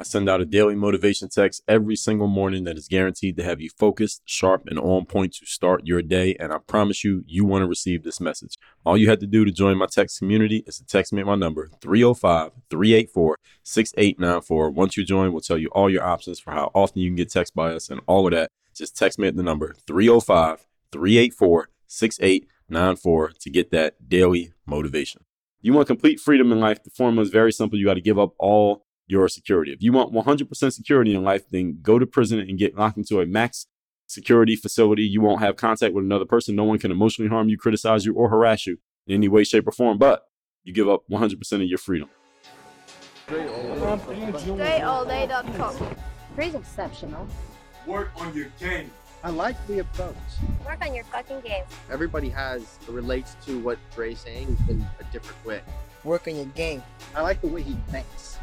I send out a daily motivation text every single morning that is guaranteed to have you focused, sharp, and on point to start your day. And I promise you, you want to receive this message. All you have to do to join my text community is to text me at my number 305 384 6894. Once you join, we'll tell you all your options for how often you can get text by us and all of that. Just text me at the number 305 384 6894 to get that daily motivation. You want complete freedom in life. The formula is very simple. You got to give up all your security. If you want 100% security in life, then go to prison and get locked into a max security facility. You won't have contact with another person. No one can emotionally harm you, criticize you, or harass you in any way, shape, or form. But you give up 100% of your freedom. DreAllDay.com. Dre's exceptional. Work on your game. I like the approach. Work on your fucking game. Everybody has relates to what Dre's saying in a different way. Work on your game. I like the way he thinks.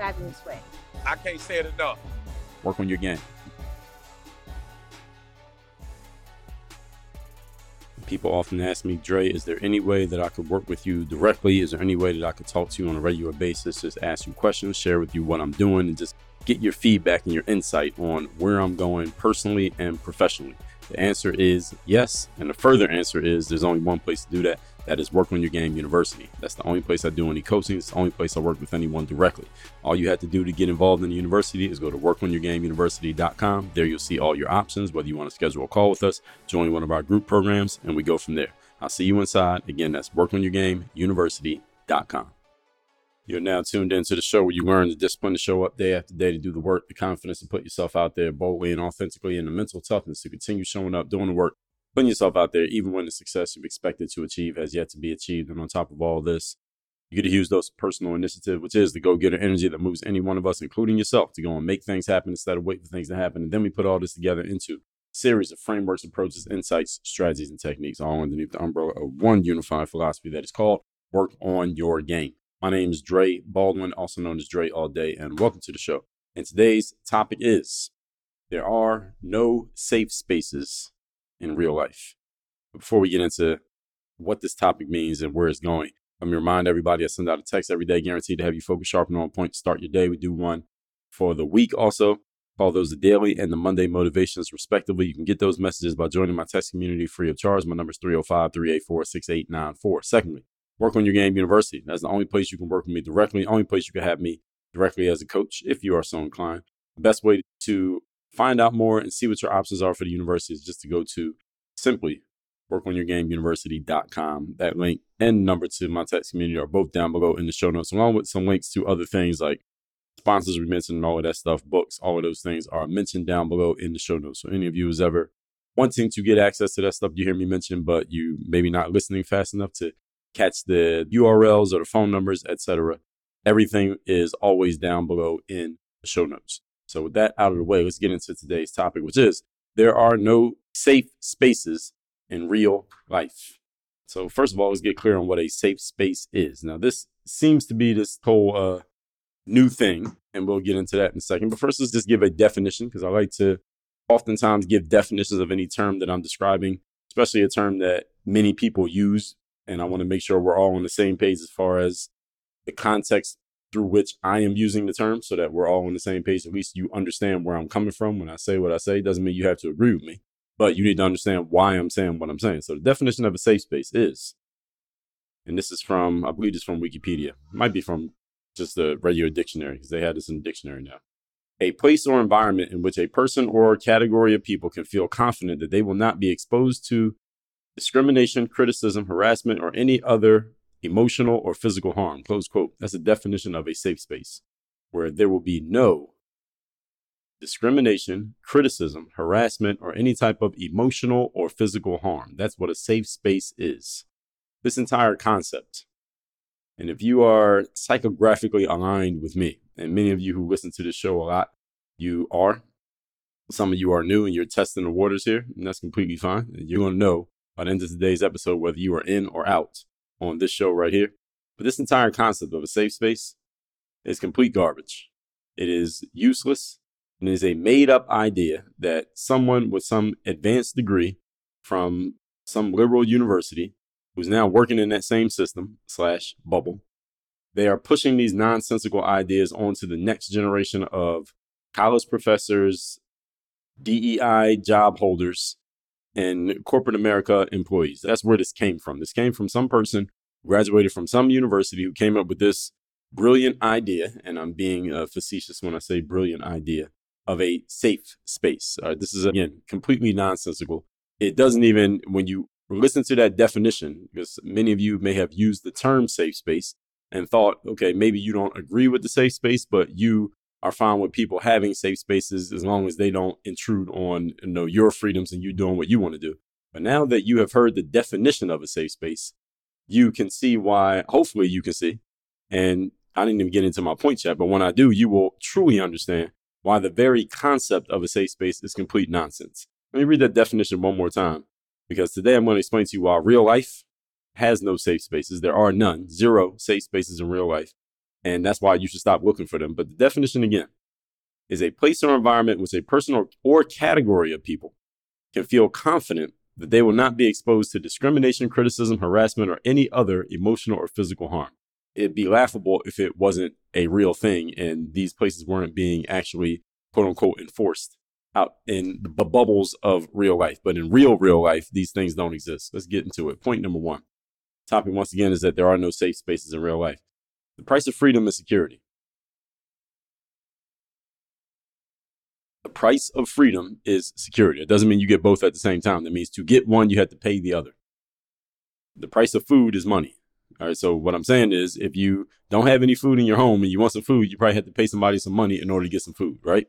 fabulous way. I can't say it enough. Work on your game. People often ask me, Dre, is there any way that I could work with you directly? Is there any way that I could talk to you on a regular basis? Just ask you questions, share with you what I'm doing, and just get your feedback and your insight on where I'm going personally and professionally. The answer is yes. And the further answer is there's only one place to do that. That is Work on Your Game University. That's the only place I do any coaching. It's the only place I work with anyone directly. All you have to do to get involved in the university is go to workonyourgameuniversity.com. There you'll see all your options, whether you want to schedule a call with us, join one of our group programs, and we go from there. I'll see you inside. Again, that's workonyourgameuniversity.com. You're now tuned into the show where you learn the discipline to show up day after day to do the work, the confidence to put yourself out there boldly and authentically, and the mental toughness to continue showing up, doing the work, putting yourself out there, even when the success you've expected to achieve has yet to be achieved. And on top of all this, you get huge dose of personal initiative, which is the go getter energy that moves any one of us, including yourself, to go and make things happen instead of wait for things to happen. And then we put all this together into series of frameworks, approaches, insights, strategies, and techniques, all underneath the umbrella of one unified philosophy that is called Work on Your Game. My name is Dre Baldwin, also known as Dre All Day, and welcome to the show. And today's topic is there are no safe spaces in real life. Before we get into what this topic means and where it's going, let me remind everybody I send out a text every day guaranteed to have you focus sharp and on point to start your day. We do one for the week also. Call those the daily and the Monday motivations, respectively. You can get those messages by joining my text community free of charge. My number is 305 384 6894. Secondly, Work on Your Game University. That's the only place you can work with me directly, only place you can have me directly as a coach if you are so inclined. The best way to find out more and see what your options are for the university is just to go to simply workonyourgameuniversity.com. That link and number to my text community are both down below in the show notes, along with some links to other things like sponsors we mentioned and all of that stuff, books, all of those things are mentioned down below in the show notes. So any of you who's ever wanting to get access to that stuff you hear me mention, but you maybe not listening fast enough to catch the URLs or the phone numbers, etc. Everything is always down below in the show notes. So with that out of the way, let's get into today's topic, which is there are no safe spaces in real life. So first of all, let's get clear on what a safe space is. Now, this seems to be this whole uh, new thing, and we'll get into that in a second. But first, let's just give a definition because I like to oftentimes give definitions of any term that I'm describing, especially a term that many people use. And I want to make sure we're all on the same page as far as the context through which I am using the term so that we're all on the same page. At least you understand where I'm coming from when I say what I say. Doesn't mean you have to agree with me, but you need to understand why I'm saying what I'm saying. So the definition of a safe space is, and this is from, I believe it's from Wikipedia, might be from just the regular dictionary because they had this in the dictionary now. A place or environment in which a person or category of people can feel confident that they will not be exposed to discrimination, criticism, harassment, or any other emotional or physical harm. Close quote. That's the definition of a safe space where there will be no discrimination, criticism, harassment, or any type of emotional or physical harm. That's what a safe space is. This entire concept. And if you are psychographically aligned with me, and many of you who listen to this show a lot, you are. Some of you are new and you're testing the waters here, and that's completely fine. You're going to know by the end of today's episode whether you are in or out on this show right here. But this entire concept of a safe space is complete garbage. It is useless and it is a made up idea that someone with some advanced degree from some liberal university who's now working in that same system slash bubble they are pushing these nonsensical ideas onto the next generation of college professors dei job holders and corporate America employees. That's where this came from. This came from some person graduated from some university who came up with this brilliant idea, and I'm being uh, facetious when I say brilliant idea, of a safe space. Uh, this is, again, completely nonsensical. It doesn't even, when you listen to that definition, because many of you may have used the term safe space and thought, okay, maybe you don't agree with the safe space, but you are fine with people having safe spaces as long as they don't intrude on you know your freedoms and you doing what you want to do. But now that you have heard the definition of a safe space, you can see why, hopefully you can see. And I didn't even get into my points yet, but when I do, you will truly understand why the very concept of a safe space is complete nonsense. Let me read that definition one more time, because today I'm going to explain to you why real life has no safe spaces. There are none, zero safe spaces in real life. And that's why you should stop looking for them. But the definition again is a place or environment which a person or, or category of people can feel confident that they will not be exposed to discrimination, criticism, harassment, or any other emotional or physical harm. It'd be laughable if it wasn't a real thing and these places weren't being actually quote unquote enforced out in the bubbles of real life. But in real, real life, these things don't exist. Let's get into it. Point number one. Topic once again is that there are no safe spaces in real life. The price of freedom is security. The price of freedom is security. It doesn't mean you get both at the same time. That means to get one, you have to pay the other. The price of food is money. All right. So what I'm saying is, if you don't have any food in your home and you want some food, you probably have to pay somebody some money in order to get some food, right?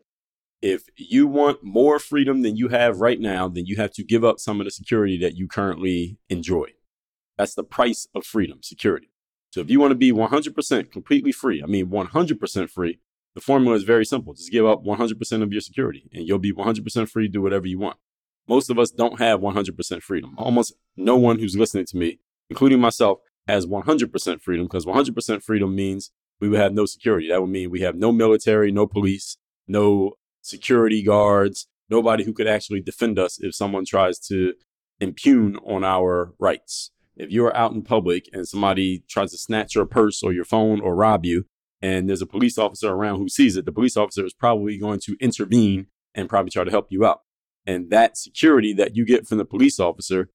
If you want more freedom than you have right now, then you have to give up some of the security that you currently enjoy. That's the price of freedom, security. So if you want to be 100% completely free, I mean 100% free, the formula is very simple. Just give up 100% of your security and you'll be 100% free to do whatever you want. Most of us don't have 100% freedom. Almost no one who's listening to me, including myself, has 100% freedom because 100% freedom means we would have no security. That would mean we have no military, no police, no security guards, nobody who could actually defend us if someone tries to impugn on our rights. If you're out in public and somebody tries to snatch your purse or your phone or rob you, and there's a police officer around who sees it, the police officer is probably going to intervene and probably try to help you out. And that security that you get from the police officer,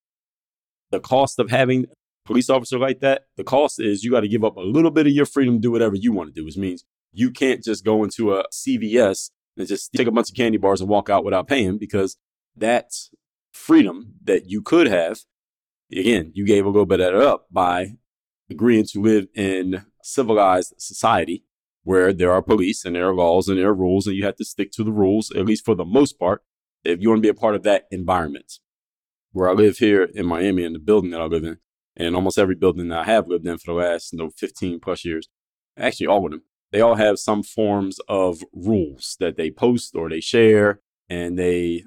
the cost of having a police officer like that, the cost is you got to give up a little bit of your freedom to do whatever you want to do, which means you can't just go into a CVS and just take a bunch of candy bars and walk out without paying because that freedom that you could have, again, you gave a little bit of up by agreeing to live in civilized society where there are police and there are laws and there are rules, and you have to stick to the rules, at least for the most part, if you want to be a part of that environment. Where I live here in Miami, in the building that I live in, and almost every building that I have lived in for the last you know, 15 plus years, actually all of them, they all have some forms of rules that they post or they share and they,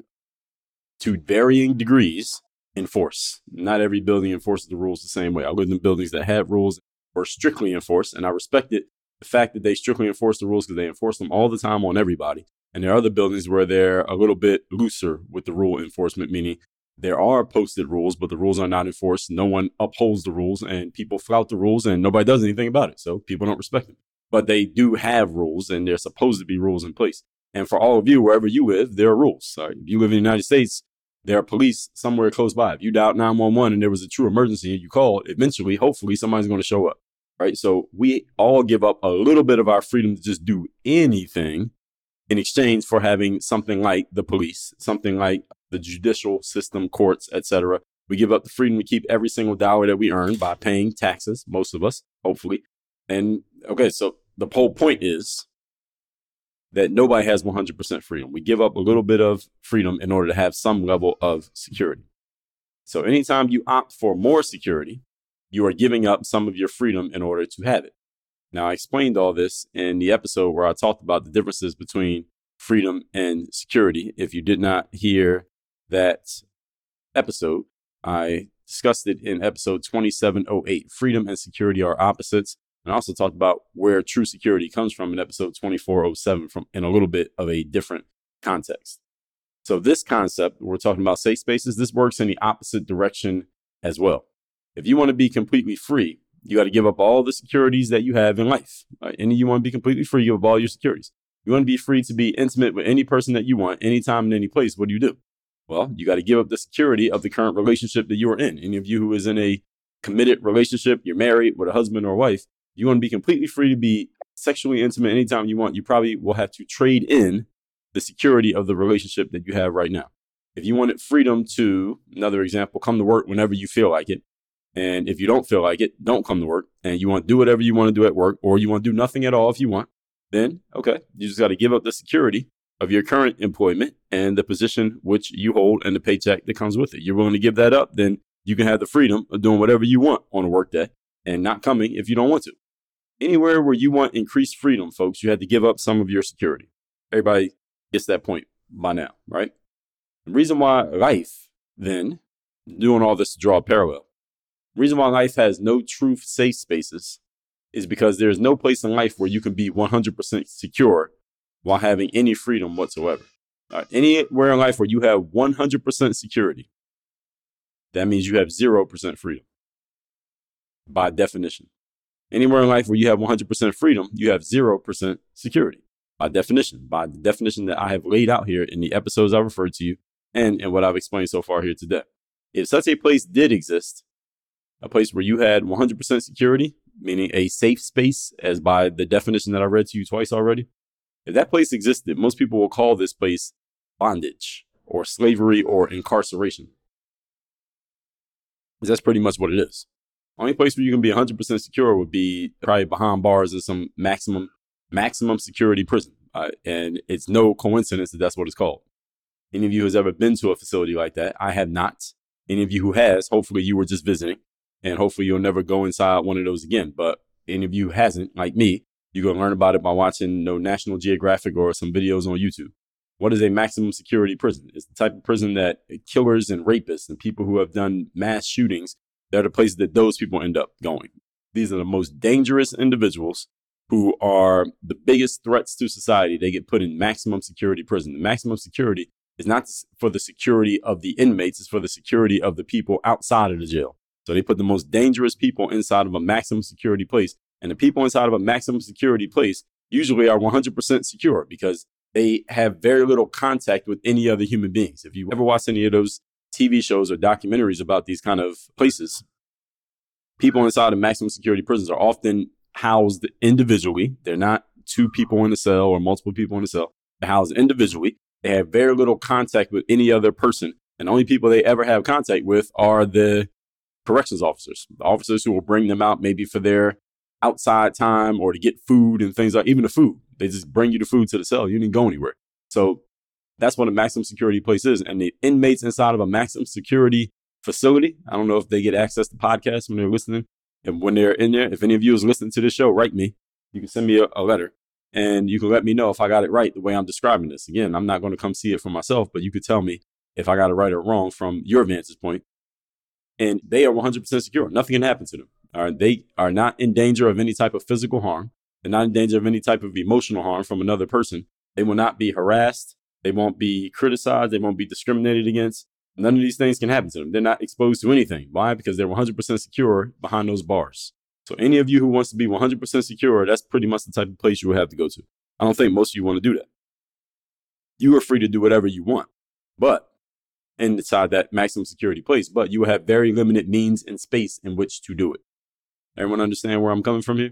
to varying degrees, enforce. Not every building enforces the rules the same way. I lived in buildings that had rules or strictly enforced, and I respected the fact that they strictly enforce the rules because they enforce them all the time on everybody. And there are other buildings where they're a little bit looser with the rule enforcement, meaning there are posted rules, but the rules are not enforced. No one upholds the rules, and people flout the rules, and nobody does anything about it. So people don't respect them. But they do have rules, and they're supposed to be rules in place. And for all of you, wherever you live, there are rules. Sorry, If you live in the United States, there are police somewhere close by. If you dialed 911 and there was a true emergency and you called, eventually, hopefully, somebody's going to show up. Right. So we all give up a little bit of our freedom to just do anything in exchange for having something like the police, something like the judicial system, courts, etc. We give up the freedom to keep every single dollar that we earn by paying taxes, most of us, hopefully. And okay, so the whole point is that nobody has 100% freedom. We give up a little bit of freedom in order to have some level of security. So anytime you opt for more security, you are giving up some of your freedom in order to have it. Now, I explained all this in the episode where I talked about the differences between freedom and security. If you did not hear that episode, I discussed it in episode 2708. Freedom and security are opposites. And I also talked about where true security comes from in episode 2407 from in a little bit of a different context. So this concept, we're talking about safe spaces, this works in the opposite direction as well. If you want to be completely free, you got to give up all the securities that you have in life. Right? And you want to be completely free, give up all your securities. You want to be free to be intimate with any person that you want, anytime and any place. What do you do? Well, you got to give up the security of the current relationship that you are in. Any of you who is in a committed relationship, you're married with a husband or wife, you want to be completely free to be sexually intimate anytime you want. You probably will have to trade in the security of the relationship that you have right now. If you wanted freedom to, another example, come to work whenever you feel like it, and if you don't feel like it, don't come to work. And you want to do whatever you want to do at work, or you want to do nothing at all if you want, then okay, you just got to give up the security of your current employment and the position which you hold and the paycheck that comes with it. You're willing to give that up, then you can have the freedom of doing whatever you want on a work day and not coming if you don't want to. Anywhere where you want increased freedom, folks, you had to give up some of your security. Everybody gets that point by now, right? The reason why life, then, doing all this to draw a parallel, reason why life has no true safe spaces is because there's no place in life where you can be 100% secure while having any freedom whatsoever. Right? Anywhere in life where you have 100% security, that means you have 0% freedom by definition. Anywhere in life where you have 100% freedom, you have 0% security by definition, by the definition that I have laid out here in the episodes I referred to you and in what I've explained so far here today. If such a place did exist, a place where you had 100% security, meaning a safe space, as by the definition that I read to you twice already. If that place existed, most people will call this place bondage or slavery or incarceration. That's pretty much what it is. Only place where you can be 100% secure would be probably behind bars in some maximum maximum security prison. Uh, and it's no coincidence that that's what it's called. Any of you has ever been to a facility like that? I have not. Any of you who has, hopefully you were just visiting and hopefully you'll never go inside one of those again. But any of you hasn't, like me, you're gonna learn about it by watching you know, National Geographic or some videos on YouTube. What is a maximum security prison? It's the type of prison that killers and rapists and people who have done mass shootings, they're the places that those people end up going. These are the most dangerous individuals who are the biggest threats to society. They get put in maximum security prison. The maximum security is not for the security of the inmates, it's for the security of the people outside of the jail. So they put the most dangerous people inside of a maximum security place. And the people inside of a maximum security place usually are 100% secure because they have very little contact with any other human beings. If you ever watch any of those TV shows or documentaries about these kind of places, people inside of maximum security prisons are often housed individually. They're not two people in a cell or multiple people in a cell. They're housed individually. They have very little contact with any other person. And the only people they ever have contact with are the corrections officers, the officers who will bring them out maybe for their outside time or to get food and things like even the food. They just bring you the food to the cell. You didn't go anywhere. So that's what a maximum security place is. And the inmates inside of a maximum security facility. I don't know if they get access to podcasts when they're listening. And when they're in there, if any of you is listening to this show, write me. You can send me a, a letter and you can let me know if I got it right the way I'm describing this. Again, I'm not going to come see it for myself, but you could tell me if I got it right or wrong from your vantage point. And they are 100% secure. Nothing can happen to them. All right. They are not in danger of any type of physical harm. They're not in danger of any type of emotional harm from another person. They will not be harassed. They won't be criticized. They won't be discriminated against. None of these things can happen to them. They're not exposed to anything. Why? Because they're 100% secure behind those bars. So any of you who wants to be 100% secure, that's pretty much the type of place you will have to go to. I don't think most of you want to do that. You are free to do whatever you want, but inside that maximum security place, but you will have very limited means and space in which to do it. Everyone understand where I'm coming from here?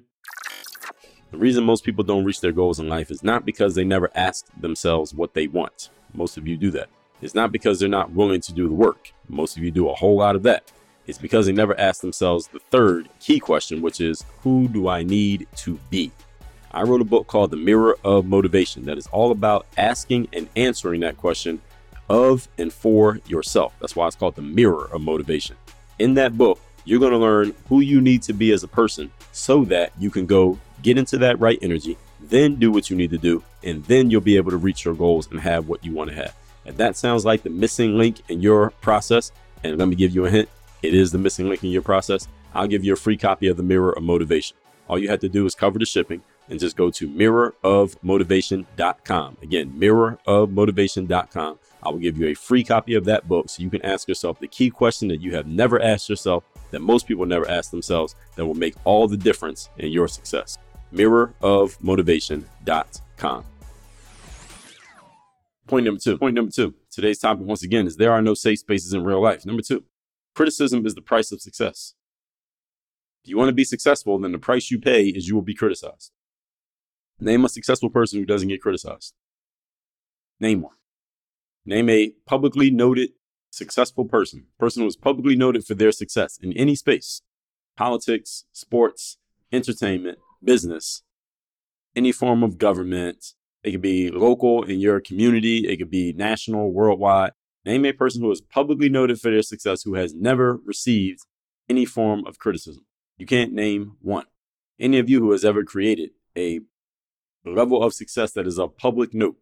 The reason most people don't reach their goals in life is not because they never ask themselves what they want. Most of you do that. It's not because they're not willing to do the work. Most of you do a whole lot of that. It's because they never ask themselves the third key question, which is who do I need to be? I wrote a book called The Mirror of Motivation that is all about asking and answering that question of and for yourself. That's why it's called The Mirror of Motivation. In that book, you're going to learn who you need to be as a person so that you can go get into that right energy, then do what you need to do, and then you'll be able to reach your goals and have what you want to have. If that sounds like the missing link in your process, and let me give you a hint, it is the missing link in your process, I'll give you a free copy of the Mirror of Motivation. All you have to do is cover the shipping and just go to mirrorofmotivation.com. Again, mirrorofmotivation.com. I will give you a free copy of that book so you can ask yourself the key question that you have never asked yourself, that most people never ask themselves, that will make all the difference in your success. Mirrorofmotivation.com. Point number two. Point number two. Today's topic, once again, is there are no safe spaces in real life. Number two, criticism is the price of success. If you want to be successful, then the price you pay is you will be criticized. Name a successful person who doesn't get criticized. Name one. Name a publicly noted successful person, person who is publicly noted for their success in any space politics, sports, entertainment, business, any form of government. It could be local in your community, it could be national, worldwide. Name a person who is publicly noted for their success who has never received any form of criticism. You can't name one. Any of you who has ever created a level of success that is a public note.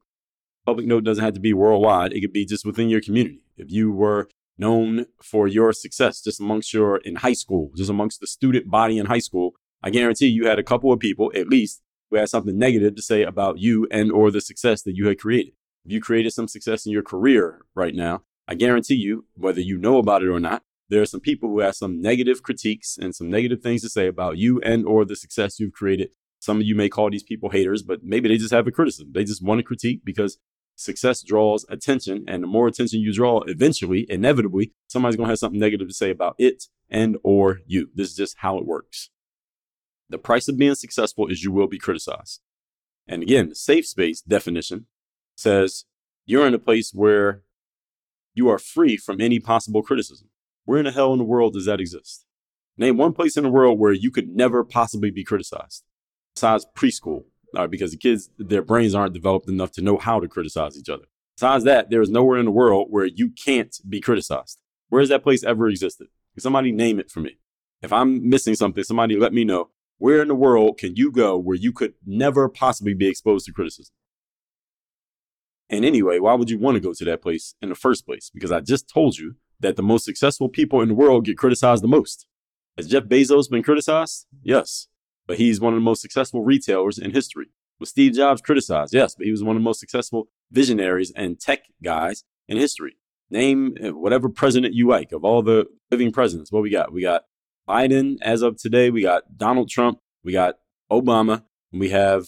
Public note doesn't have to be worldwide, it could be just within your community. If you were known for your success just amongst your in high school, just amongst the student body in high school, I guarantee you had a couple of people at least who had something negative to say about you and or the success that you had created. If you created some success in your career right now, I guarantee you, whether you know about it or not, there are some people who have some negative critiques and some negative things to say about you and or the success you've created some of you may call these people haters, but maybe they just have a criticism. They just want to critique because success draws attention. And the more attention you draw, eventually, inevitably, somebody's going to have something negative to say about it and or you. This is just how it works. The price of being successful is you will be criticized. And again, the safe space definition says you're in a place where you are free from any possible criticism. Where in the hell in the world does that exist? Name one place in the world where you could never possibly be criticized besides preschool, because the kids, their brains aren't developed enough to know how to criticize each other. Besides that, there is nowhere in the world where you can't be criticized. Where has that place ever existed? Can somebody name it for me? If I'm missing something, somebody let me know. Where in the world can you go where you could never possibly be exposed to criticism? And anyway, why would you want to go to that place in the first place? Because I just told you that the most successful people in the world get criticized the most. Has Jeff Bezos been criticized? Yes but he's one of the most successful retailers in history. Was Steve Jobs criticized? Yes, but he was one of the most successful visionaries and tech guys in history. Name uh, whatever president you like of all the living presidents. What we got? We got Biden as of today. We got Donald Trump. We got Obama. And we have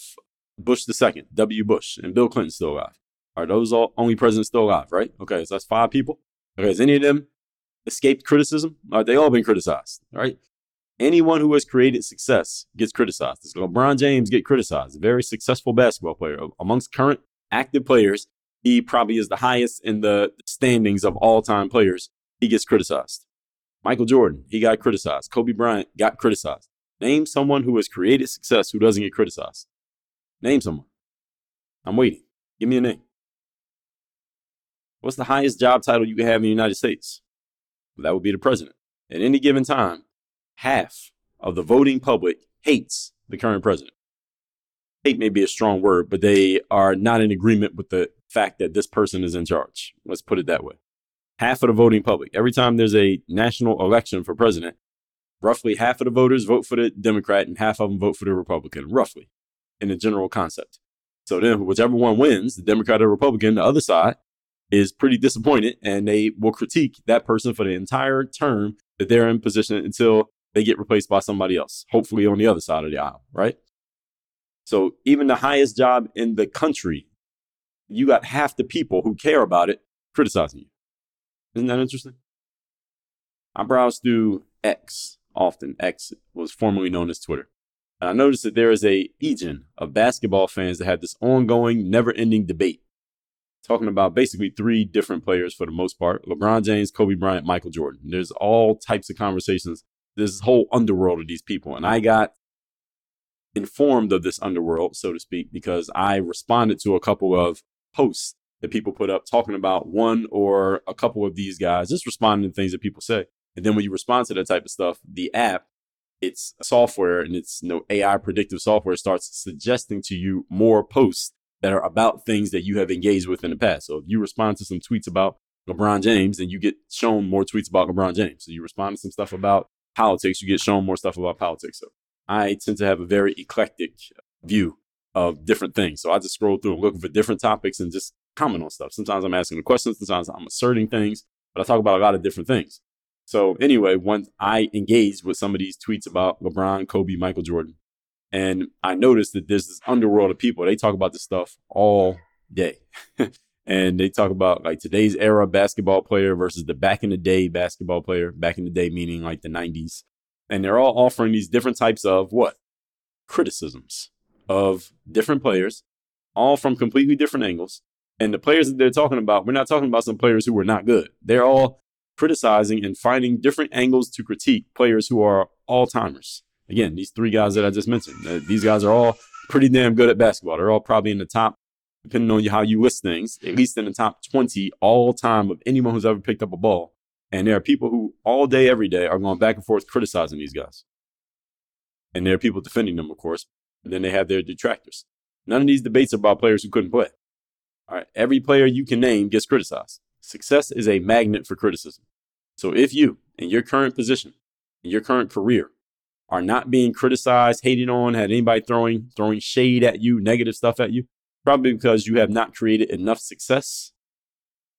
Bush the second, W. Bush, and Bill Clinton still alive. Are those all only presidents still alive? Right? Okay, so that's five people. Okay, has any of them escaped criticism? Are they all been criticized? All right. Anyone who has created success gets criticized. Does LeBron James get criticized? A very successful basketball player. Amongst current active players, he probably is the highest in the standings of all time players. He gets criticized. Michael Jordan, he got criticized. Kobe Bryant got criticized. Name someone who has created success who doesn't get criticized. Name someone. I'm waiting. Give me a name. What's the highest job title you can have in the United States? That would be the president. At any given time, half of the voting public hates the current president. Hate may be a strong word, but they are not in agreement with the fact that this person is in charge. Let's put it that way. Half of the voting public. Every time there's a national election for president, roughly half of the voters vote for the Democrat and half of them vote for the Republican, roughly, in the general concept. So then, whichever one wins, the Democrat or Republican, the other side is pretty disappointed and they will critique that person for the entire term that they're in position until they get replaced by somebody else, hopefully on the other side of the aisle, right? So even the highest job in the country, you got half the people who care about it criticizing you. Isn't that interesting? I browse through X often. X was formerly known as Twitter. And I noticed that there is a legion of basketball fans that have this ongoing, never ending debate talking about basically three different players for the most part LeBron James, Kobe Bryant, Michael Jordan. There's all types of conversations. This whole underworld of these people. And I got informed of this underworld, so to speak, because I responded to a couple of posts that people put up talking about one or a couple of these guys, just responding to things that people say. And then when you respond to that type of stuff, the app, it's software and it's you know, AI predictive software starts suggesting to you more posts that are about things that you have engaged with in the past. So if you respond to some tweets about LeBron James, then you get shown more tweets about LeBron James. So you respond to some stuff about politics, you get shown more stuff about politics. So I tend to have a very eclectic view of different things. So I just scroll through and looking for different topics and just comment on stuff. Sometimes I'm asking questions, sometimes I'm asserting things, but I talk about a lot of different things. So anyway, once I engaged with some of these tweets about LeBron, Kobe, Michael Jordan, and I noticed that there's this underworld of people. They talk about this stuff all day. and they talk about like today's era basketball player versus the back in the day basketball player, back in the day meaning like the 90s. And they're all offering these different types of what? Criticisms of different players, all from completely different angles. And the players that they're talking about, we're not talking about some players who were not good. They're all criticizing and finding different angles to critique players who are all timers. Again, these three guys that I just mentioned, uh, these guys are all pretty damn good at basketball. They're all probably in the top, depending on how you list things, at least in the top 20 all time of anyone who's ever picked up a ball. And there are people who all day, every day are going back and forth criticizing these guys. And there are people defending them, of course. And then they have their detractors. None of these debates are about players who couldn't play. All right. Every player you can name gets criticized. Success is a magnet for criticism. So if you, in your current position, in your current career, are not being criticized, hated on, had anybody throwing throwing shade at you, negative stuff at you, probably because you have not created enough success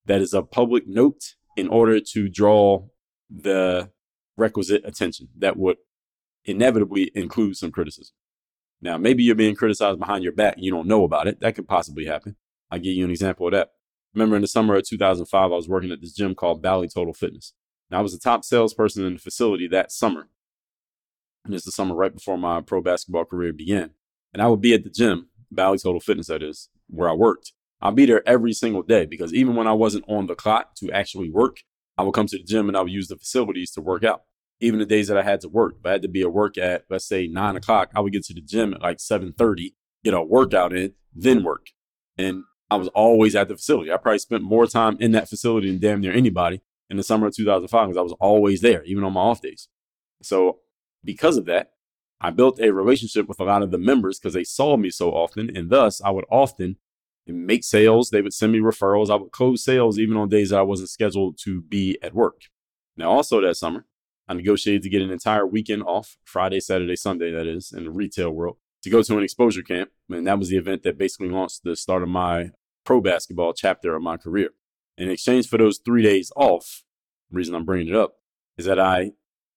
that is a public note in order to draw the requisite attention that would inevitably include some criticism. Now, maybe you're being criticized behind your back and you don't know about it. That could possibly happen. I'll give you an example of that. Remember in the summer of 2005, I was working at this gym called Bally Total Fitness. Now, I was the top salesperson in the facility that summer. And it's the summer right before my pro basketball career began. And I would be at the gym, Bally Total Fitness, that is, where I worked. I'd be there every single day because even when I wasn't on the clock to actually work, I would come to the gym and I would use the facilities to work out. Even the days that I had to work, if I had to be at work at, let's say nine o'clock, I would get to the gym at like 7.30, get a workout in, then work. And I was always at the facility. I probably spent more time in that facility than damn near anybody in the summer of 2005 because I was always there, even on my off days. So because of that, I built a relationship with a lot of the members because they saw me so often. And thus, I would often make sales. They would send me referrals. I would close sales even on days that I wasn't scheduled to be at work. Now, also that summer, I negotiated to get an entire weekend off Friday, Saturday, Sunday, that is, in the retail world to go to an exposure camp. And that was the event that basically launched the start of my pro basketball chapter of my career. In exchange for those three days off, reason I'm bringing it up is that I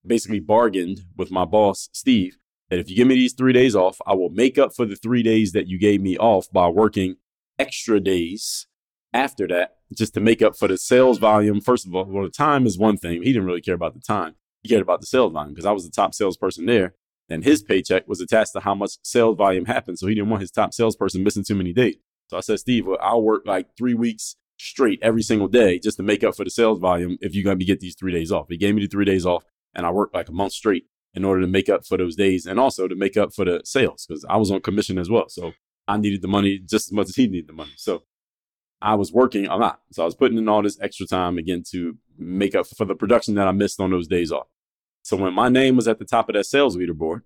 basically bargained with my boss, Steve, that if you give me these three days off, I will make up for the three days that you gave me off by working extra days after that, just to make up for the sales volume. First of all, well, the time is one thing. He didn't really care about the time. He cared about the sales volume because I was the top salesperson there. And his paycheck was attached to how much sales volume happened. So he didn't want his top salesperson missing too many days. So I said, Steve, well, I'll work like three weeks straight every single day just to make up for the sales volume if you're going to get these three days off. He gave me the three days off and I worked like a month straight in order to make up for those days and also to make up for the sales because I was on commission as well. So I needed the money just as much as he needed the money. So I was working a lot. So I was putting in all this extra time again to make up for the production that I missed on those days off. So when my name was at the top of that sales leaderboard,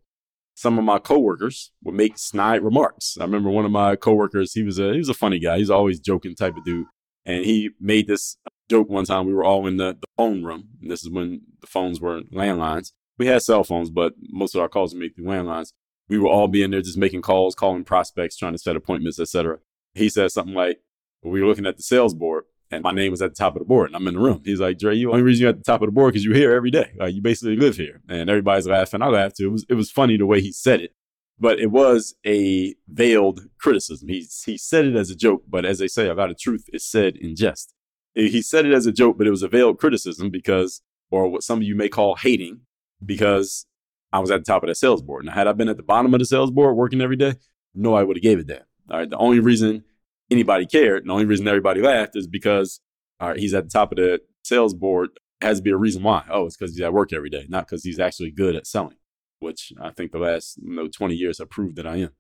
some of my coworkers would make snide remarks. I remember one of my coworkers, he was a he was a funny guy. He's always joking type of dude. And he made this joke one time. We were all in the, the phone room. And this is when the phones were landlines. We had cell phones, but most of our calls were made through landlines. We were all being there just making calls, calling prospects, trying to set appointments, etc. He said something like, we were looking at the sales board and my name was at the top of the board and I'm in the room. He's like, Dre, you only reason you're at the top of the board because you're here every day. Like you basically live here. And everybody's laughing. I laughed too. It was, it was funny the way he said it, but it was a veiled criticism. He, he said it as a joke, but as they say, a lot of truth is said in jest. He said it as a joke, but it was a veiled criticism because, or what some of you may call hating, because I was at the top of the sales board. Now, had I been at the bottom of the sales board working every day, no, I would have gave it that. All right. The only reason anybody cared. The only reason everybody laughed is because all right, he's at the top of the sales board. Has to be a reason why. Oh, it's because he's at work every day, not because he's actually good at selling, which I think the last you know, 20 years have proved that I am.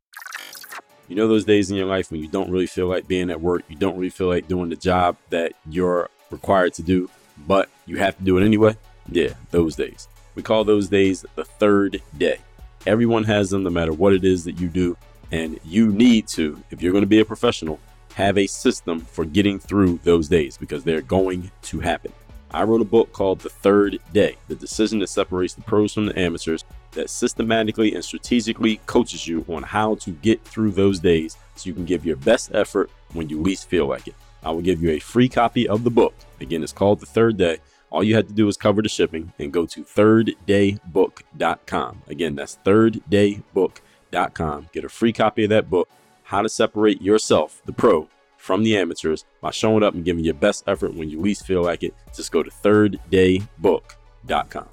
You know those days in your life when you don't really feel like being at work, you don't really feel like doing the job that you're required to do, but you have to do it anyway? Yeah, those days. We call those days the third day. Everyone has them no matter what it is that you do. And you need to, if you're going to be a professional, have a system for getting through those days because they're going to happen. I wrote a book called The Third Day The Decision That Separates the Pros from the Amateurs that systematically and strategically coaches you on how to get through those days so you can give your best effort when you least feel like it. I will give you a free copy of the book. Again, it's called The Third Day. All you have to do is cover the shipping and go to thirddaybook.com. Again, that's thirddaybook.com. Get a free copy of that book how to separate yourself, the pro, from the amateurs by showing up and giving your best effort when you least feel like it. Just go to thirddaybook.com.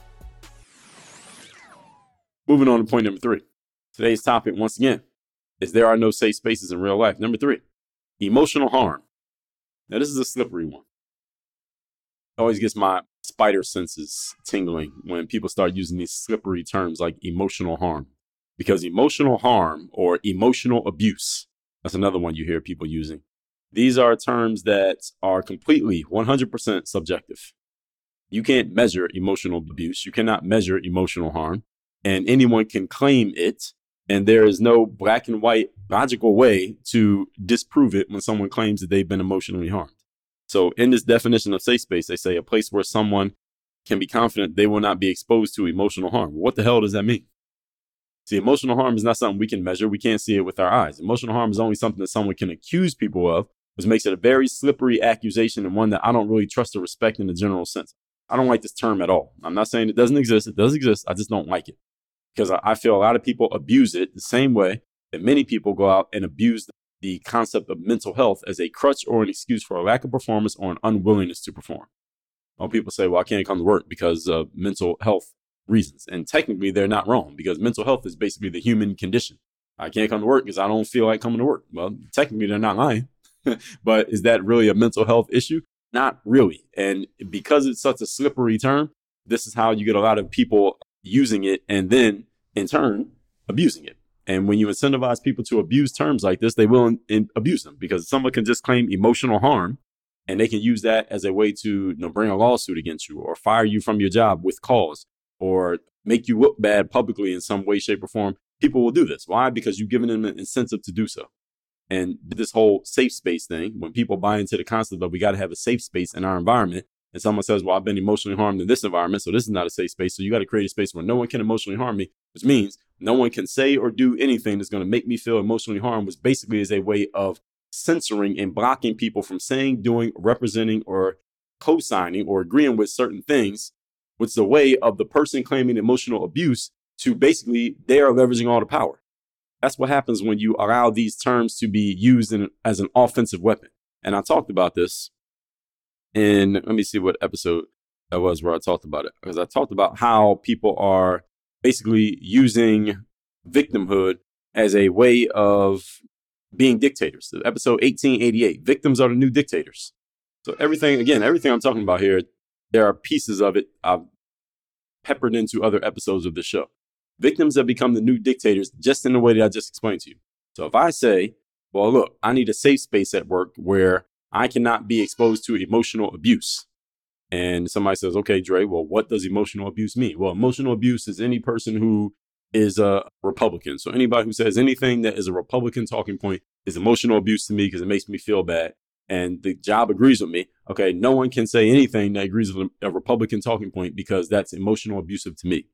Moving on to point number three. Today's topic, once again, is there are no safe spaces in real life. Number three, emotional harm. Now, this is a slippery one. Always gets my spider senses tingling when people start using these slippery terms like emotional harm because emotional harm or emotional abuse, that's another one you hear people using. These are terms that are completely 100% subjective. You can't measure emotional abuse. You cannot measure emotional harm, and anyone can claim it. And there is no black and white logical way to disprove it when someone claims that they've been emotionally harmed. So, in this definition of safe space, they say a place where someone can be confident they will not be exposed to emotional harm. What the hell does that mean? See, emotional harm is not something we can measure. We can't see it with our eyes. Emotional harm is only something that someone can accuse people of, which makes it a very slippery accusation and one that I don't really trust or respect in the general sense. I don't like this term at all. I'm not saying it doesn't exist. It does exist. I just don't like it because I feel a lot of people abuse it the same way that many people go out and abuse the concept of mental health as a crutch or an excuse for a lack of performance or an unwillingness to perform. Well, people say, well, I can't come to work because of mental health reasons. And technically, they're not wrong because mental health is basically the human condition. I can't come to work because I don't feel like coming to work. Well, technically, they're not lying. but is that really a mental health issue? Not really. And because it's such a slippery term, this is how you get a lot of people using it and then in turn abusing it. And when you incentivize people to abuse terms like this, they will in, in abuse them because someone can just claim emotional harm and they can use that as a way to you know, bring a lawsuit against you or fire you from your job with cause or make you look bad publicly in some way, shape, or form, people will do this. Why? Because you've given them an incentive to do so. And this whole safe space thing, when people buy into the concept that we got to have a safe space in our environment, and someone says, Well, I've been emotionally harmed in this environment, so this is not a safe space. So you got to create a space where no one can emotionally harm me, which means no one can say or do anything that's going to make me feel emotionally harmed, which basically is a way of censoring and blocking people from saying, doing, representing, or co signing or agreeing with certain things which is a way of the person claiming emotional abuse to basically they are leveraging all the power. That's what happens when you allow these terms to be used in, as an offensive weapon. And I talked about this in, let me see what episode that was where I talked about it. Because I talked about how people are basically using victimhood as a way of being dictators. Episode 1888 Victims are the new dictators. So, everything, again, everything I'm talking about here, there are pieces of it I've peppered into other episodes of the show. Victims have become the new dictators just in the way that I just explained to you. So if I say, well, look, I need a safe space at work where I cannot be exposed to emotional abuse. And somebody says, okay, Dre, well, what does emotional abuse mean? Well, emotional abuse is any person who is a Republican. So anybody who says anything that is a Republican talking point is emotional abuse to me because it makes me feel bad. And the job agrees with me. Okay, no one can say anything that agrees with a Republican talking point because that's emotional abusive to me.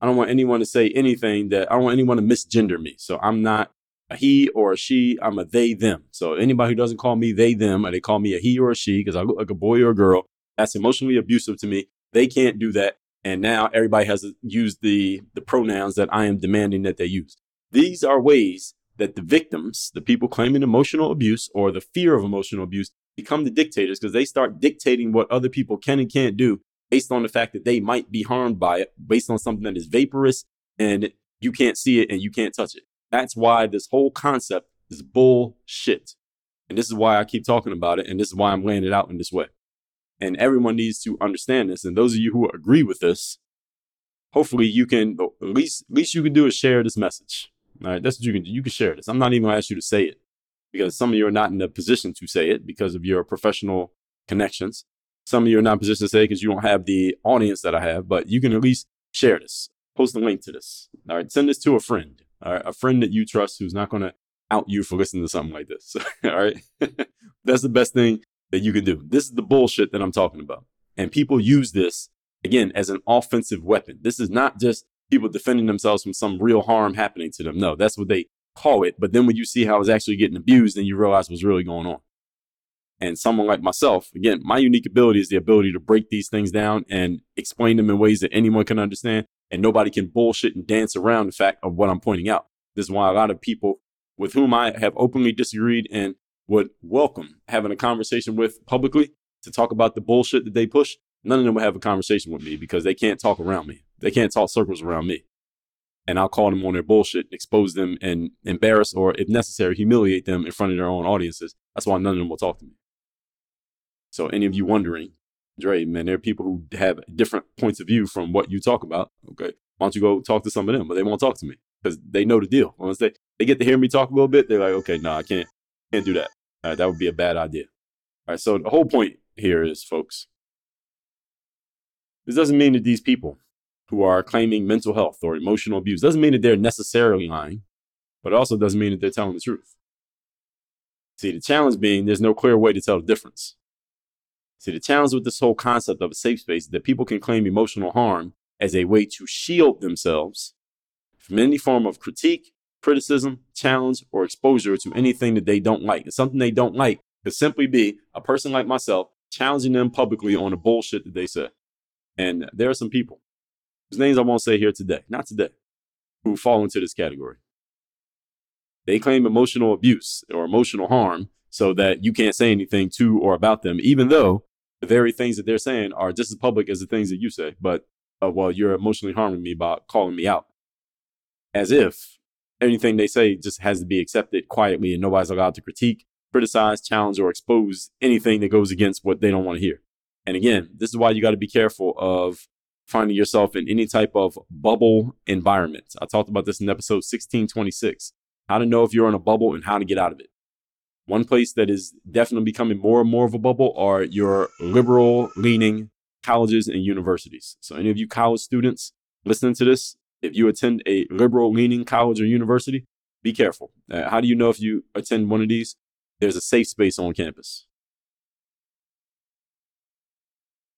I don't want anyone to say anything that I don't want anyone to misgender me. So I'm not a he or a she. I'm a they them. So anybody who doesn't call me they them or they call me a he or a she because I look like a boy or a girl, that's emotionally abusive to me. They can't do that. And now everybody has used the, the pronouns that I am demanding that they use. These are ways that the victims, the people claiming emotional abuse or the fear of emotional abuse, become the dictators because they start dictating what other people can and can't do based on the fact that they might be harmed by it, based on something that is vaporous and you can't see it and you can't touch it. That's why this whole concept is bullshit. And this is why I keep talking about it. And this is why I'm laying it out in this way. And everyone needs to understand this. And those of you who agree with this, hopefully you can, oh, at least, at least you can do is share this message. All right. That's what you can do. You can share this. I'm not even going to ask you to say it because some of you are not in a position to say it because of your professional connections. Some of you are not in a position to say it because you don't have the audience that I have, but you can at least share this. Post a link to this. All right. Send this to a friend. All right. A friend that you trust who's not going to out you for listening to something like this. all right. That's the best thing that you can do. This is the bullshit that I'm talking about. And people use this again as an offensive weapon. This is not just people defending themselves from some real harm happening to them. No, that's what they call it. But then when you see how it's actually getting abused, then you realize what's really going on. And someone like myself, again, my unique ability is the ability to break these things down and explain them in ways that anyone can understand. And nobody can bullshit and dance around the fact of what I'm pointing out. This is why a lot of people with whom I have openly disagreed and would welcome having a conversation with publicly to talk about the bullshit that they push, none of them would have a conversation with me because they can't talk around me. They can't talk circles around me. And I'll call them on their bullshit, expose them, and embarrass or, if necessary, humiliate them in front of their own audiences. That's why none of them will talk to me. So, any of you wondering, Dre, man, there are people who have different points of view from what you talk about. Okay. Why don't you go talk to some of them? But they won't talk to me because they know the deal. Once they, they get to hear me talk a little bit, they're like, okay, no, I can't, can't do that. Uh, that would be a bad idea. All right. So the whole point here is, folks, this doesn't mean that these people who are claiming mental health or emotional abuse doesn't mean that they're necessarily lying, but also doesn't mean that they're telling the truth. See, the challenge being there's no clear way to tell the difference. See, the challenge with this whole concept of a safe space is that people can claim emotional harm as a way to shield themselves from any form of critique, criticism, challenge, or exposure to anything that they don't like. And something they don't like could simply be a person like myself challenging them publicly on the bullshit that they say. And there are some people whose names I won't say here today, not today, who fall into this category. They claim emotional abuse or emotional harm so that you can't say anything to or about them, even though the very things that they're saying are just as public as the things that you say. But, uh, well, you're emotionally harming me by calling me out. As if anything they say just has to be accepted quietly and nobody's allowed to critique, criticize, challenge, or expose anything that goes against what they don't want to hear. And again, this is why you got to be careful of finding yourself in any type of bubble environment. I talked about this in episode 1626 how to know if you're in a bubble and how to get out of it. One place that is definitely becoming more and more of a bubble are your liberal leaning colleges and universities. So, any of you college students listening to this, if you attend a liberal leaning college or university, be careful. Uh, how do you know if you attend one of these? There's a safe space on campus.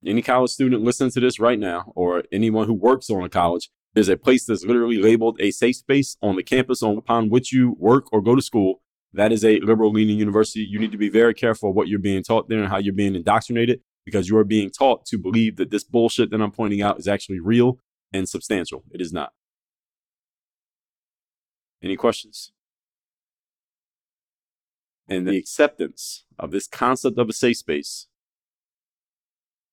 Any college student listening to this right now, or anyone who works on a college, there's a place that's literally labeled a safe space on the campus upon which you work or go to school. That is a liberal leaning university. You need to be very careful what you're being taught there and how you're being indoctrinated because you are being taught to believe that this bullshit that I'm pointing out is actually real and substantial. It is not. Any questions? And the acceptance of this concept of a safe space.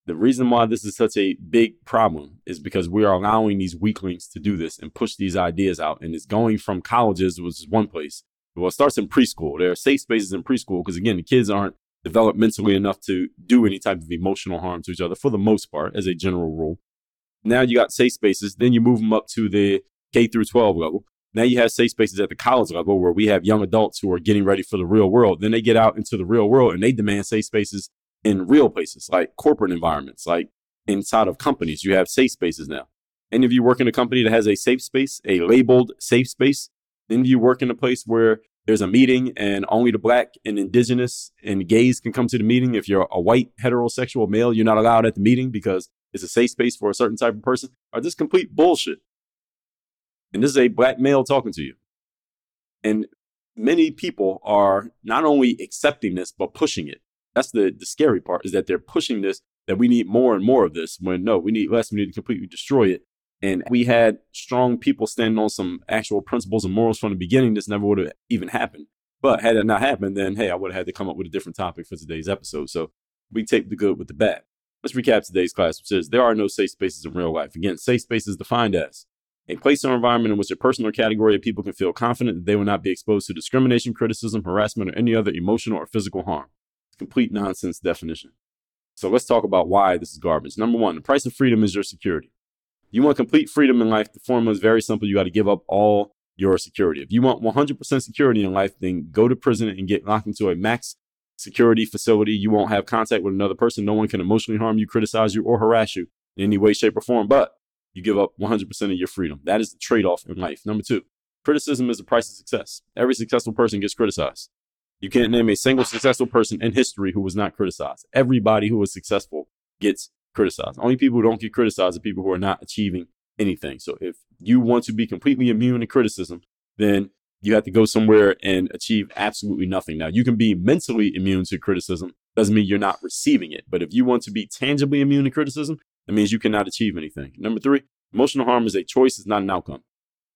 The reason why this is such a big problem is because we are allowing these weaklings to do this and push these ideas out. And it's going from colleges, which is one place. Well, it starts in preschool. There are safe spaces in preschool because, again, the kids aren't developed mentally enough to do any type of emotional harm to each other for the most part, as a general rule. Now you got safe spaces. Then you move them up to the K through 12 level. Now you have safe spaces at the college level where we have young adults who are getting ready for the real world. Then they get out into the real world and they demand safe spaces in real places like corporate environments, like inside of companies. You have safe spaces now. Any of you work in a company that has a safe space, a labeled safe space? Then you work in a place where there's a meeting and only the black and indigenous and gays can come to the meeting. If you're a white heterosexual male, you're not allowed at the meeting because it's a safe space for a certain type of person. Are this complete bullshit? And this is a black male talking to you. And many people are not only accepting this, but pushing it. That's the, the scary part is that they're pushing this, that we need more and more of this when no, we need less. We need to completely destroy it. And we had strong people standing on some actual principles and morals from the beginning. This never would have even happened. But had it not happened, then hey, I would have had to come up with a different topic for today's episode. So we take the good with the bad. Let's recap today's class, which says there are no safe spaces in real life. Again, safe spaces defined as a place or environment in which a person or category of people can feel confident that they will not be exposed to discrimination, criticism, harassment, or any other emotional or physical harm. Complete nonsense definition. So let's talk about why this is garbage. Number one, the price of freedom is your security. You want complete freedom in life. The formula is very simple. You got to give up all your security. If you want 100% security in life, then go to prison and get locked into a max security facility. You won't have contact with another person. No one can emotionally harm you, criticize you, or harass you in any way, shape, or form. But you give up 100% of your freedom. That is the trade off in life. Number two, criticism is the price of success. Every successful person gets criticized. You can't name a single successful person in history who was not criticized. Everybody who was successful gets criticized. Only people who don't get criticized are people who are not achieving anything. So if you want to be completely immune to criticism, then you have to go somewhere and achieve absolutely nothing. Now, you can be mentally immune to criticism. Doesn't mean you're not receiving it. But if you want to be tangibly immune to criticism, that means you cannot achieve anything. Number three, emotional harm is a choice, it's not an outcome.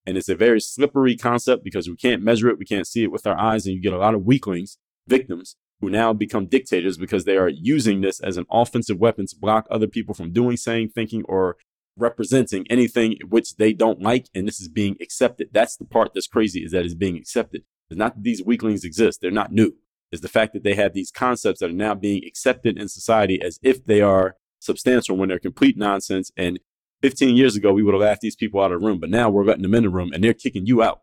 And it's a very slippery concept because we can't measure it, we can't see it with our eyes, and you get a lot of weaklings, victims, who now become dictators because they are using this as an offensive weapon to block other people from doing, saying, thinking, or representing anything which they don't like. And this is being accepted. That's the part that's crazy is that it's being accepted. It's not that these weaklings exist. They're not new. It's the fact that they have these concepts that are now being accepted in society as if they are substantial when they're complete nonsense. And 15 years ago, we would have laughed these people out of the room, but now we're letting them in the room and they're kicking you out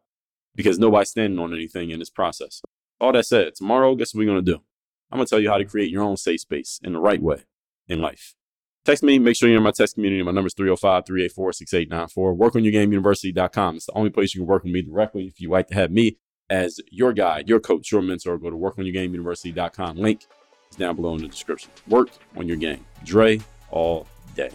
because nobody's standing on anything in this process. All that said, tomorrow, guess what we're going to do? I'm going to tell you how to create your own safe space in the right way in life. Text me. Make sure you're in my text community. My number is 305 384 6894. WorkOnYourGameUniversity.com. It's the only place you can work with me directly. If you'd like to have me as your guide, your coach, your mentor, go to WorkOnYourGameUniversity.com. Link is down below in the description. Work on your game. Dre all day.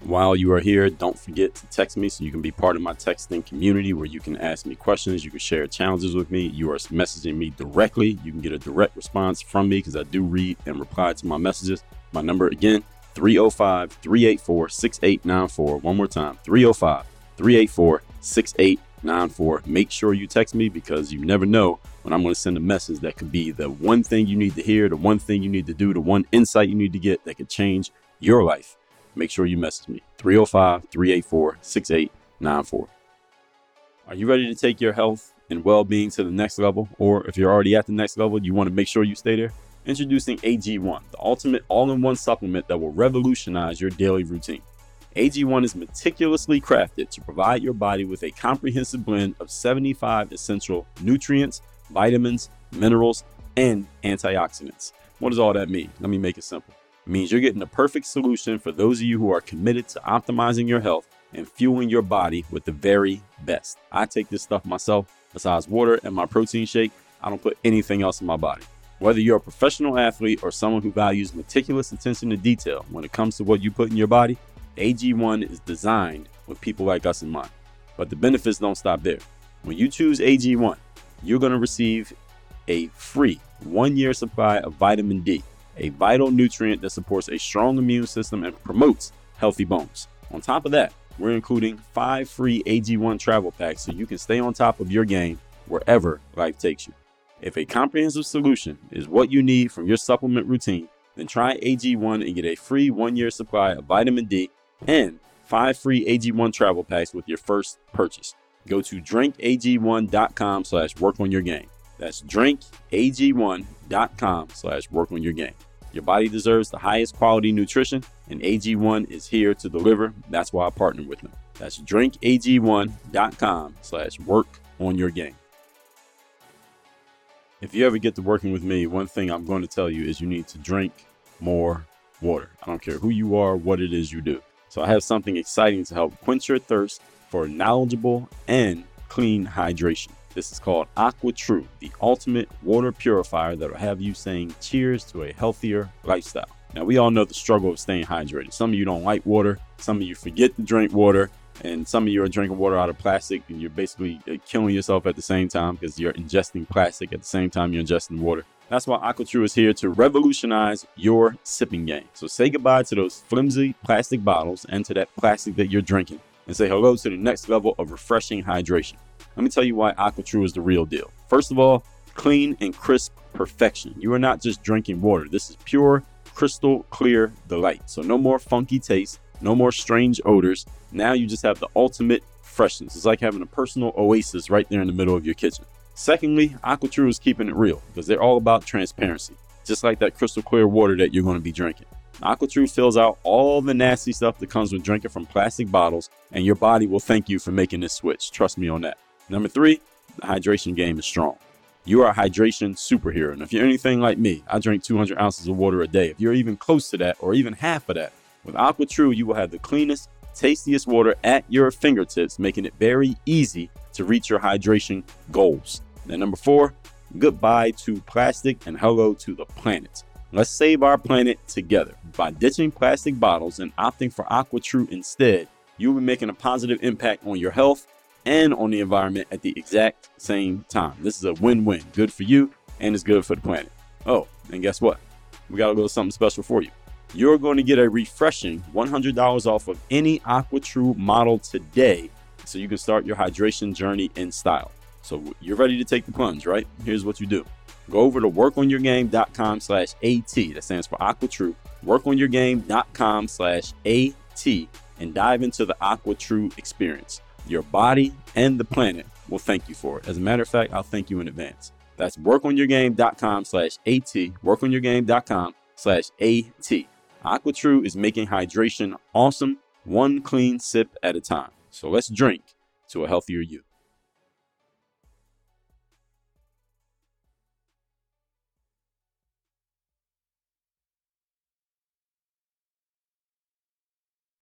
While you are here, don't forget to text me so you can be part of my texting community where you can ask me questions, you can share challenges with me. You are messaging me directly. You can get a direct response from me because I do read and reply to my messages. My number again, 305 384 6894. One more time, 305 384 6894. Make sure you text me because you never know when I'm going to send a message that could be the one thing you need to hear, the one thing you need to do, the one insight you need to get that could change your life make sure you message me 305 384 6894. Are you ready to take your health and well being to the next level? Or if you're already at the next level, you want to make sure you stay there? Introducing AG1, the ultimate all in one supplement that will revolutionize your daily routine. AG1 is meticulously crafted to provide your body with a comprehensive blend of 75 essential nutrients, vitamins, minerals, and antioxidants. What does all that mean? Let me make it simple It means you're getting the perfect solution for those of you who are committed to optimizing your health and fueling your body with the very best. I take this stuff myself. Besides water and my protein shake, I don't put anything else in my body. Whether you're a professional athlete or someone who values meticulous attention to detail when it comes to what you put in your body, AG1 is designed with people like us in mind. But the benefits don't stop there. When you choose AG1, you're going to receive a free one year supply of vitamin D a vital nutrient that supports a strong immune system and promotes healthy bones. On top of that, we're including five free AG1 travel packs so you can stay on top of your game wherever life takes you. If a comprehensive solution is what you need from your supplement routine, then try AG1 and get a free one year supply of vitamin D and five free AG1 travel packs with your first purchase. Go to drinkag1.com slash work on your game. That's drinkag1.com slash work on your game. Your body deserves the highest quality nutrition, and AG1 is here to deliver. That's why I partner with them. That's drinkag1.com slash work on your game. If you ever get to working with me, one thing I'm going to tell you is you need to drink more water. I don't care who you are, what it is you do. So I have something exciting to help quench your thirst for knowledgeable and clean hydration. This is called AquaTru, the ultimate water purifier that will have you saying cheers to a healthier lifestyle. Now, we all know the struggle of staying hydrated. Some of you don't like water, some of you forget to drink water, and some of you are drinking water out of plastic and you're basically uh, killing yourself at the same time because you're ingesting plastic at the same time you're ingesting water. That's why AquaTru is here to revolutionize your sipping game. So say goodbye to those flimsy plastic bottles and to that plastic that you're drinking and say hello to the next level of refreshing hydration. Let me tell you why AquaTru is the real deal. First of all, clean and crisp perfection. You are not just drinking water. This is pure, crystal clear delight. So no more funky taste, no more strange odors. Now you just have the ultimate freshness. It's like having a personal oasis right there in the middle of your kitchen. Secondly, AquaTru is keeping it real because they're all about transparency, just like that crystal clear water that you're going to be drinking. AquaTru fills out all the nasty stuff that comes with drinking from plastic bottles, and your body will thank you for making this switch. Trust me on that. Number three, the hydration game is strong. You are a hydration superhero. And if you're anything like me, I drink 200 ounces of water a day. If you're even close to that or even half of that, with AquaTru, you will have the cleanest, tastiest water at your fingertips, making it very easy to reach your hydration goals. And number four, goodbye to plastic and hello to the planet. Let's save our planet together. By ditching plastic bottles and opting for AquaTru instead, you will be making a positive impact on your health and on the environment at the exact same time. This is a win win. Good for you, and it's good for the planet. Oh, and guess what? We got a little something special for you. You're going to get a refreshing $100 off of any AquaTru model today so you can start your hydration journey in style. So you're ready to take the plunge, right? Here's what you do. Go over to workonyourgame.com slash AT. That stands for AquaTru. Workonyourgame.com slash AT and dive into the AquaTru experience. Your body and the planet will thank you for it. As a matter of fact, I'll thank you in advance. That's workonyourgame.com slash AT. Workonyourgame.com slash AT. AquaTru is making hydration awesome, one clean sip at a time. So let's drink to a healthier you.